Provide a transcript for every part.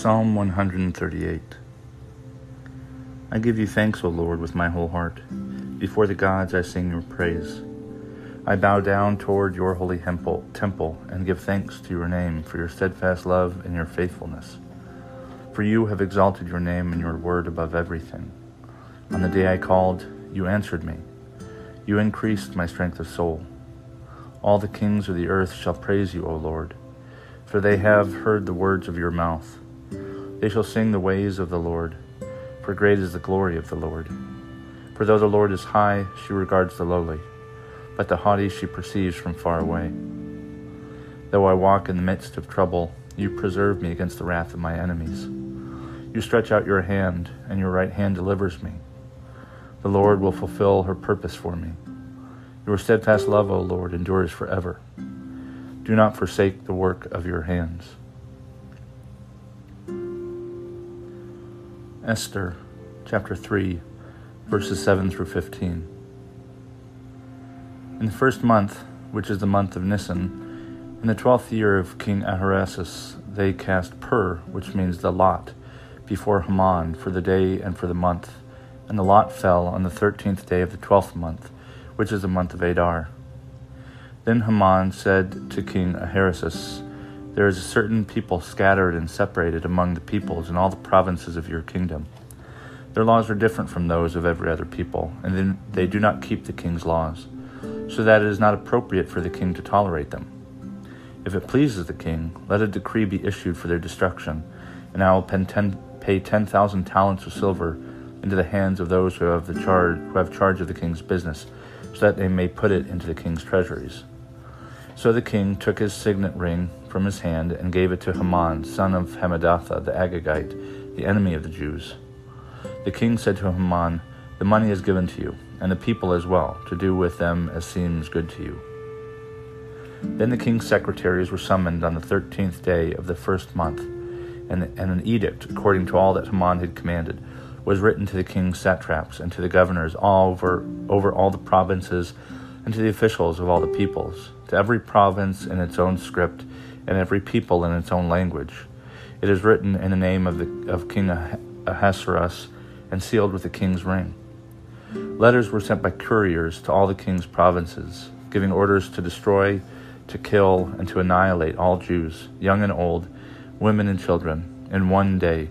Psalm 138 I give you thanks, O Lord, with my whole heart. Before the gods I sing your praise. I bow down toward your holy temple and give thanks to your name for your steadfast love and your faithfulness. For you have exalted your name and your word above everything. On the day I called, you answered me. You increased my strength of soul. All the kings of the earth shall praise you, O Lord, for they have heard the words of your mouth. They shall sing the ways of the Lord, for great is the glory of the Lord. For though the Lord is high, she regards the lowly, but the haughty she perceives from far away. Though I walk in the midst of trouble, you preserve me against the wrath of my enemies. You stretch out your hand, and your right hand delivers me. The Lord will fulfill her purpose for me. Your steadfast love, O Lord, endures forever. Do not forsake the work of your hands. Esther chapter 3, verses 7 through 15. In the first month, which is the month of Nisan, in the twelfth year of King Ahasuerus, they cast pur, which means the lot, before Haman for the day and for the month. And the lot fell on the thirteenth day of the twelfth month, which is the month of Adar. Then Haman said to King Ahasuerus, there is a certain people scattered and separated among the peoples in all the provinces of your kingdom. Their laws are different from those of every other people, and they do not keep the king's laws, so that it is not appropriate for the king to tolerate them. If it pleases the king, let a decree be issued for their destruction, and I will pay ten thousand talents of silver into the hands of those who have, the charge, who have charge of the king's business, so that they may put it into the king's treasuries. So the king took his signet ring from his hand and gave it to Haman, son of Hammedatha the Agagite, the enemy of the Jews. The king said to Haman, The money is given to you, and the people as well, to do with them as seems good to you. Then the king's secretaries were summoned on the thirteenth day of the first month, and, and an edict, according to all that Haman had commanded, was written to the king's satraps and to the governors all over, over all the provinces and to the officials of all the peoples, to every province in its own script, and every people in its own language. It is written in the name of, the, of King Ahasuerus and sealed with the king's ring. Letters were sent by couriers to all the king's provinces, giving orders to destroy, to kill, and to annihilate all Jews, young and old, women and children, in one day,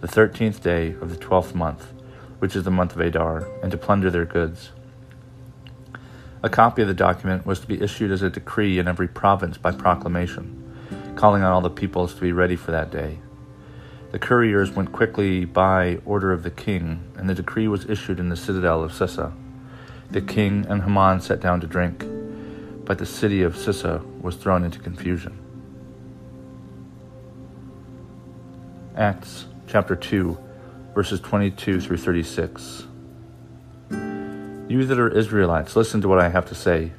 the thirteenth day of the twelfth month, which is the month of Adar, and to plunder their goods. A copy of the document was to be issued as a decree in every province by proclamation, calling on all the peoples to be ready for that day. The couriers went quickly by order of the king, and the decree was issued in the citadel of Susa. The king and Haman sat down to drink, but the city of Susa was thrown into confusion. Acts chapter 2, verses 22 through 36. You that are Israelites, listen to what I have to say.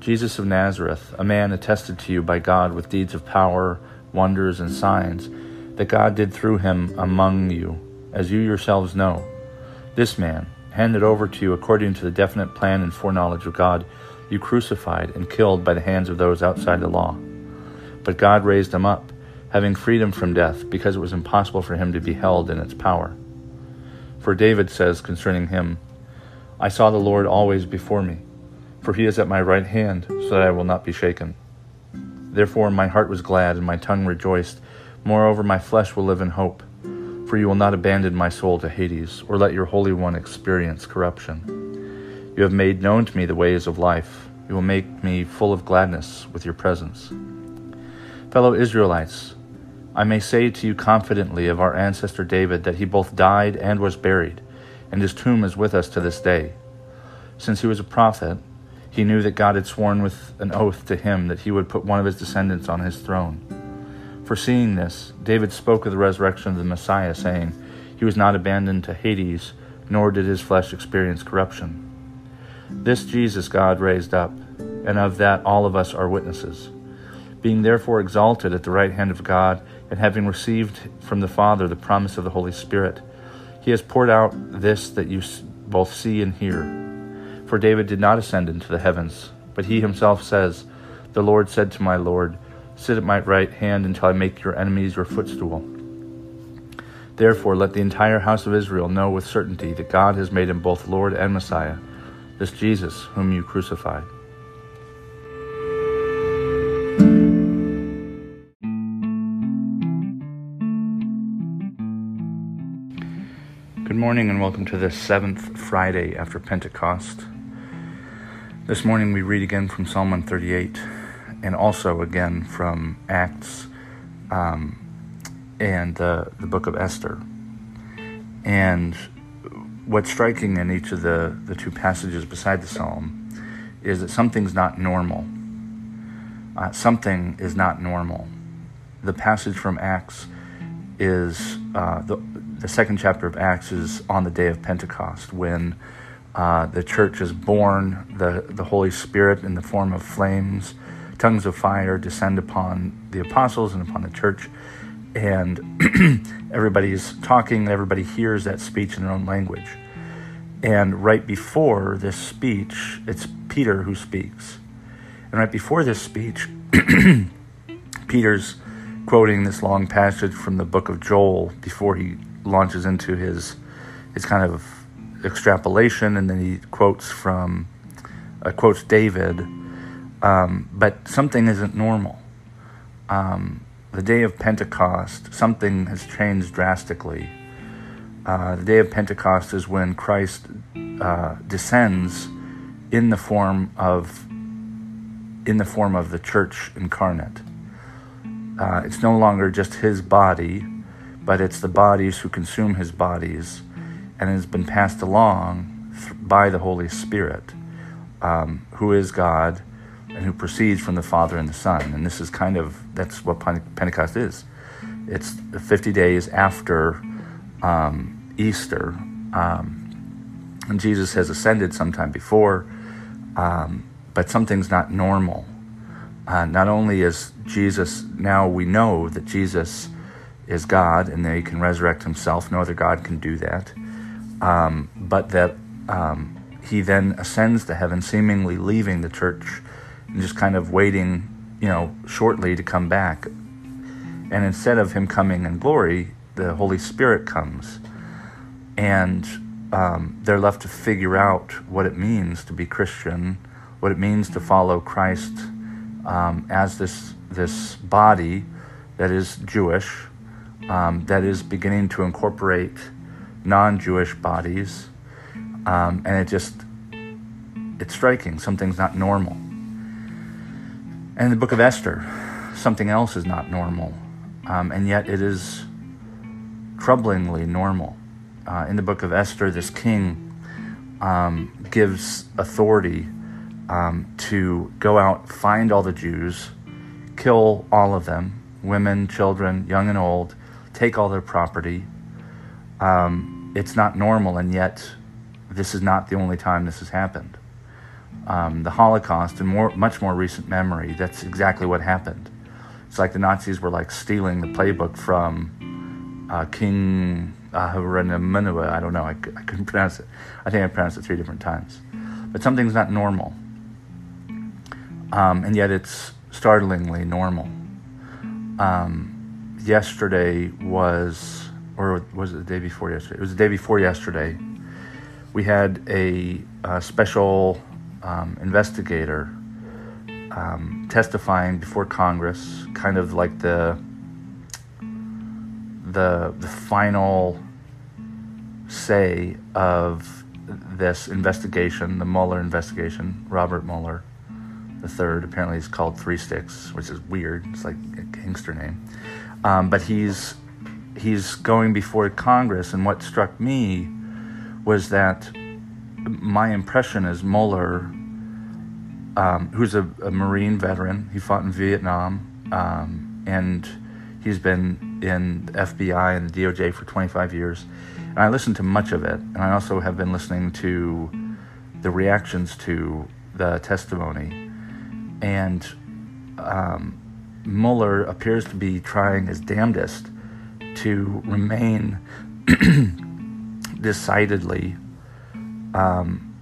Jesus of Nazareth, a man attested to you by God with deeds of power, wonders, and signs that God did through him among you, as you yourselves know. This man, handed over to you according to the definite plan and foreknowledge of God, you crucified and killed by the hands of those outside the law. But God raised him up, having freed him from death, because it was impossible for him to be held in its power. For David says concerning him, I saw the Lord always before me, for he is at my right hand, so that I will not be shaken. Therefore my heart was glad, and my tongue rejoiced. Moreover, my flesh will live in hope, for you will not abandon my soul to Hades, or let your Holy One experience corruption. You have made known to me the ways of life. You will make me full of gladness with your presence. Fellow Israelites, I may say to you confidently of our ancestor David that he both died and was buried and his tomb is with us to this day. Since he was a prophet, he knew that God had sworn with an oath to him that he would put one of his descendants on his throne. Foreseeing this, David spoke of the resurrection of the Messiah, saying, He was not abandoned to Hades, nor did his flesh experience corruption. This Jesus God raised up, and of that all of us are witnesses. Being therefore exalted at the right hand of God, and having received from the Father the promise of the Holy Spirit, he has poured out this that you both see and hear. For David did not ascend into the heavens, but he himself says, The Lord said to my Lord, Sit at my right hand until I make your enemies your footstool. Therefore, let the entire house of Israel know with certainty that God has made him both Lord and Messiah, this Jesus whom you crucified. Good morning and welcome to this seventh Friday after Pentecost. This morning we read again from Psalm 138 and also again from Acts um, and the book of Esther. And what's striking in each of the, the two passages beside the psalm is that something's not normal. Uh, something is not normal. The passage from Acts is uh, the, the second chapter of Acts is on the day of Pentecost when uh, the church is born, the, the Holy Spirit in the form of flames, tongues of fire descend upon the apostles and upon the church. And everybody's talking, everybody hears that speech in their own language. And right before this speech, it's Peter who speaks. And right before this speech, Peter's quoting this long passage from the book of Joel before he launches into his his kind of extrapolation, and then he quotes from uh, quotes David. Um, but something isn't normal. Um, the day of Pentecost, something has changed drastically. Uh, the day of Pentecost is when Christ uh, descends in the form of in the form of the church incarnate. Uh, it's no longer just his body, but it's the bodies who consume his bodies, and has been passed along by the Holy Spirit, um, who is God and who proceeds from the Father and the Son. And this is kind of that's what Pentecost is. It's 50 days after um, Easter, um, and Jesus has ascended sometime before, um, but something's not normal. Uh, not only is Jesus now we know that Jesus is God and that he can resurrect himself. No other God can do that. Um, but that um, he then ascends to heaven, seemingly leaving the church and just kind of waiting, you know, shortly to come back. And instead of him coming in glory, the Holy Spirit comes. And um, they're left to figure out what it means to be Christian, what it means to follow Christ um, as this, this body that is Jewish um, that is beginning to incorporate non-Jewish bodies, um, and it just it's striking. Something's not normal. And the book of Esther, something else is not normal, um, and yet it is troublingly normal. Uh, in the book of Esther, this king um, gives authority um, to go out, find all the Jews, kill all of them, women, children, young and old, take all their property. Um, it's not normal, and yet this is not the only time this has happened. Um, the Holocaust, in more, much more recent memory, that's exactly what happened. It's like the Nazis were like stealing the playbook from uh, King Ahura I don't know. I, I couldn't pronounce it. I think I pronounced it three different times. But something's not normal, um, and yet it's startlingly normal. Um, yesterday was, or was it the day before yesterday? It was the day before yesterday. We had a, a special um, investigator um, testifying before Congress, kind of like the the the final say of this investigation, the Mueller investigation, Robert Mueller the third. Apparently, he's called Three Sticks, which is weird. It's like a gangster name. Um, but he's he's going before Congress, and what struck me was that my impression is Mueller, um, who's a, a, Marine veteran, he fought in Vietnam, um, and he's been in the FBI and the DOJ for 25 years. And I listened to much of it, and I also have been listening to the reactions to the testimony. And um, Mueller appears to be trying his damnedest to remain decidedly um,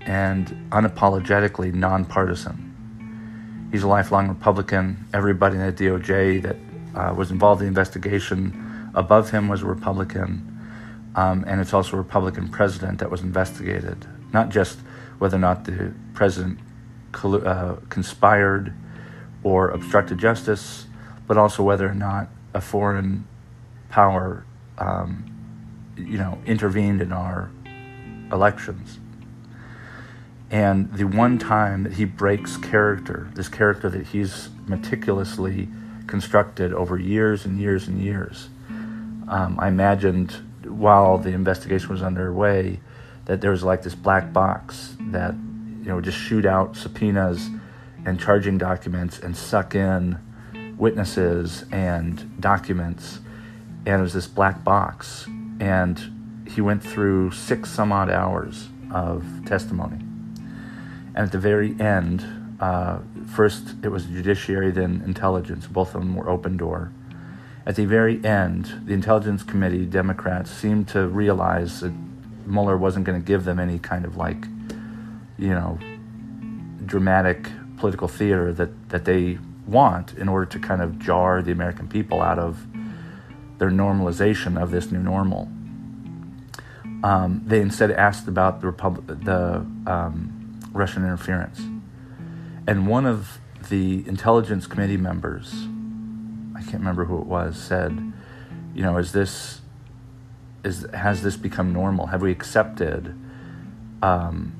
and unapologetically nonpartisan. He's a lifelong Republican. Everybody in the DOJ that uh, was involved in the investigation above him was a Republican. Um, and it's also a Republican president that was investigated, not just whether or not the president uh, conspired or obstructed justice, but also whether or not a foreign power, um, you know, intervened in our elections. And the one time that he breaks character, this character that he's meticulously constructed over years and years and years, um, I imagined while the investigation was underway that there was like this black box that you know would just shoot out subpoenas and charging documents and suck in witnesses and documents and it was this black box and he went through six some odd hours of testimony. And at the very end, uh, first it was judiciary, then intelligence. Both of them were open door. At the very end, the Intelligence Committee Democrats seemed to realize that Mueller wasn't going to give them any kind of like, you know, dramatic political theater that, that they want in order to kind of jar the American people out of their normalization of this new normal um, they instead asked about the, the um, Russian interference. And one of the intelligence committee members, I can't remember who it was, said, "You know, is this is has this become normal? Have we accepted?" Um,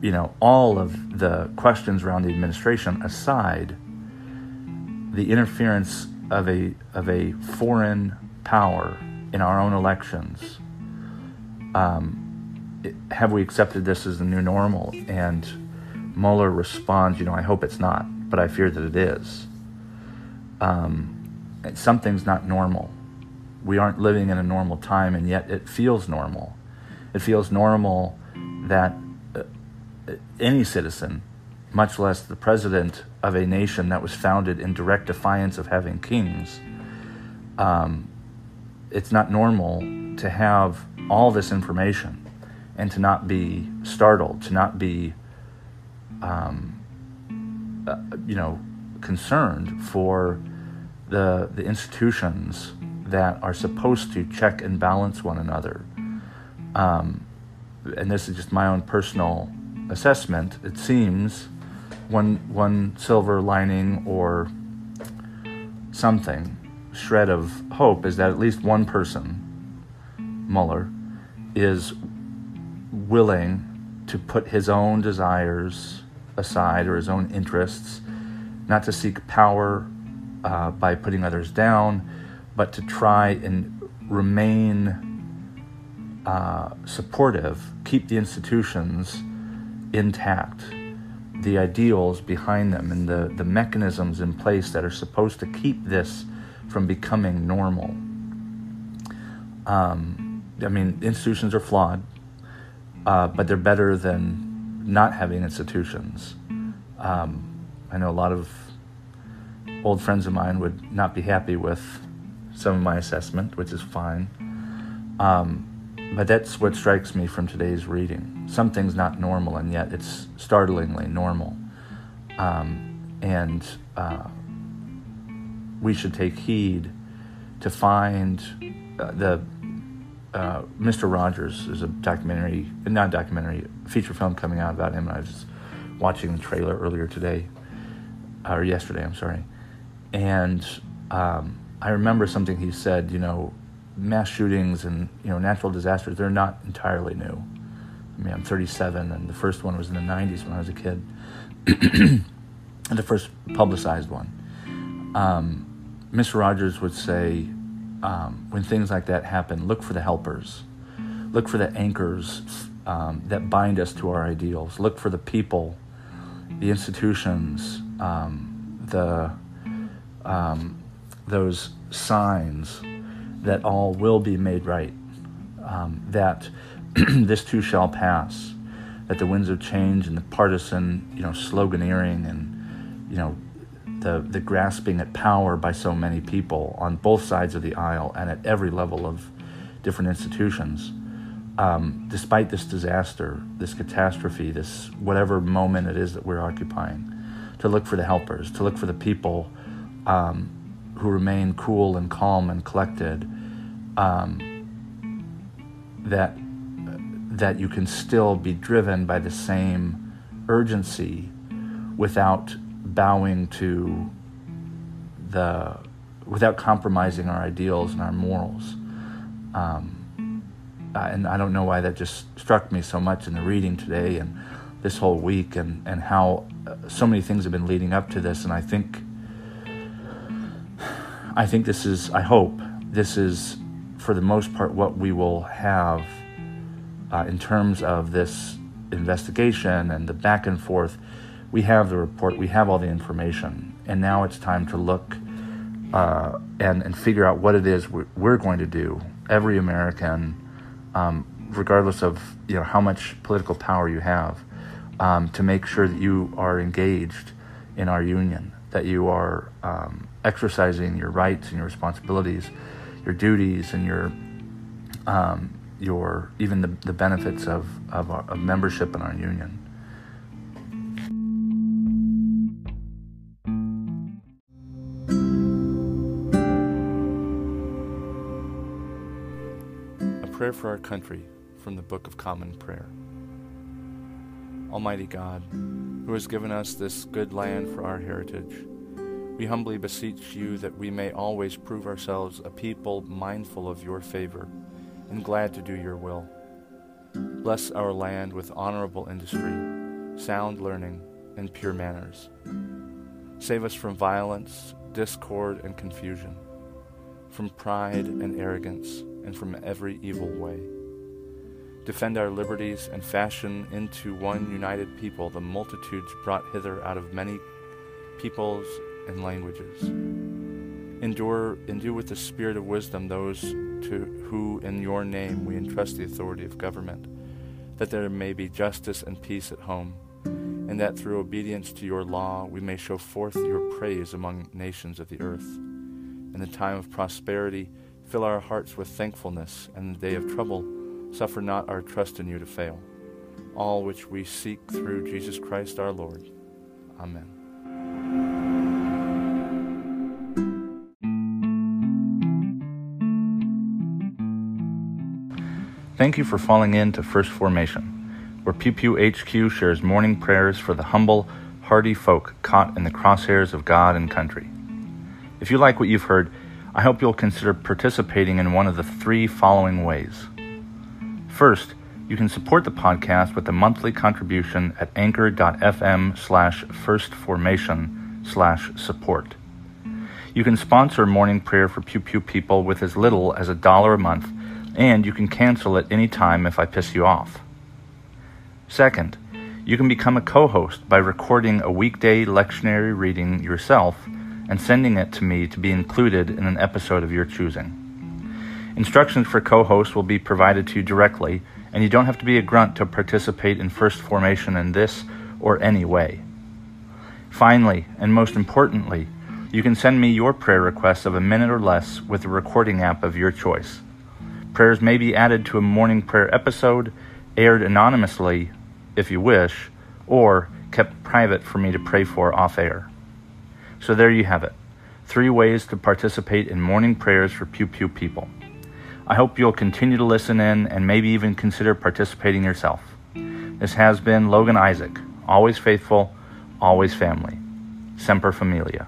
you know, all of the questions around the administration aside, the interference of a of a foreign power in our own elections um, have we accepted this as the new normal? And Mueller responds, you know, I hope it's not, but I fear that it is. Um, something's not normal. We aren't living in a normal time, and yet it feels normal. It feels normal that uh, any citizen, much less the president of a nation that was founded in direct defiance of having kings, um, it's not normal to have all this information and to not be startled, to not be, um, uh, you know, concerned for the the institutions that are supposed to check and balance one another. Um, and this is just my own personal assessment. It seems one one silver lining or something shred of hope is that at least one person, Mueller, is willing to put his own desires aside or his own interests, not to seek power uh, by putting others down, but to try and remain uh, supportive, keep the institutions intact, the ideals behind them, and the, the mechanisms in place that are supposed to keep this from becoming normal. Um, I mean, institutions are flawed, uh, but they're better than not having institutions. Um, I know a lot of old friends of mine would not be happy with some of my assessment, which is fine. Um, but that's what strikes me from today's reading. Something's not normal, and yet it's startlingly normal. Um, and uh, we should take heed to find uh, the uh, Mr. Rogers is a documentary, not documentary, feature film coming out about him. And I was watching the trailer earlier today, or yesterday, I'm sorry. And um, I remember something he said, you know, mass shootings and, you know, natural disasters, they're not entirely new. I mean, I'm 37, and the first one was in the 90s when I was a kid. the first publicized one. Um, Mr. Rogers would say, um, when things like that happen, look for the helpers, look for the anchors um, that bind us to our ideals. Look for the people, the institutions, um, the um, those signs that all will be made right. Um, that this too shall pass. That the winds of change and the partisan, you know, sloganeering and you know the the grasping at power by so many people on both sides of the aisle and at every level of different institutions. Um, despite this disaster, this catastrophe, this whatever moment it is that we're occupying, to look for the helpers, to look for the people um, who remain cool and calm and collected, um, that that you can still be driven by the same urgency without bowing to the without compromising our ideals and our morals. Um, and I don't know why that just struck me so much in the reading today and this whole week, and and how uh, so many things have been leading up to this, and I think I think this is I hope this is for the most part what we will have uh, in terms of this investigation and the back and forth. We have the report, we have all the information, and now it's time to look uh, and and figure out what it is we're going to do. Every American um, regardless of you know how much political power you have, um, to make sure that you are engaged in our union, that you are um, exercising your rights and your responsibilities, your duties, and your um, your even the, the benefits of, of, our, of membership in our union. Prayer for our country from the Book of Common Prayer. Almighty God, who has given us this good land for our heritage, we humbly beseech you that we may always prove ourselves a people mindful of your favor and glad to do your will. Bless our land with honorable industry, sound learning, and pure manners. Save us from violence, discord, and confusion, from pride and arrogance and from every evil way. Defend our liberties and fashion into one united people the multitudes brought hither out of many peoples and languages. Endure, endue with the spirit of wisdom those to who in your name we entrust the authority of government, that there may be justice and peace at home, and that through obedience to your law we may show forth your praise among nations of the earth. In the time of prosperity, Fill our hearts with thankfulness, and in the day of trouble, suffer not our trust in you to fail. All which we seek through Jesus Christ our Lord. Amen. Thank you for falling in to First Formation, where Pew Pew HQ shares morning prayers for the humble, hardy folk caught in the crosshairs of God and country. If you like what you've heard, I hope you'll consider participating in one of the three following ways. First, you can support the podcast with a monthly contribution at anchor.fm slash firstformation slash support. You can sponsor morning prayer for Pew Pew people with as little as a dollar a month, and you can cancel at any time if I piss you off. Second, you can become a co host by recording a weekday lectionary reading yourself and sending it to me to be included in an episode of your choosing. Instructions for co hosts will be provided to you directly, and you don't have to be a grunt to participate in first formation in this or any way. Finally, and most importantly, you can send me your prayer requests of a minute or less with the recording app of your choice. Prayers may be added to a morning prayer episode, aired anonymously if you wish, or kept private for me to pray for off air. So there you have it three ways to participate in morning prayers for Pew Pew people. I hope you'll continue to listen in and maybe even consider participating yourself. This has been Logan Isaac, always faithful, always family. Semper Familia.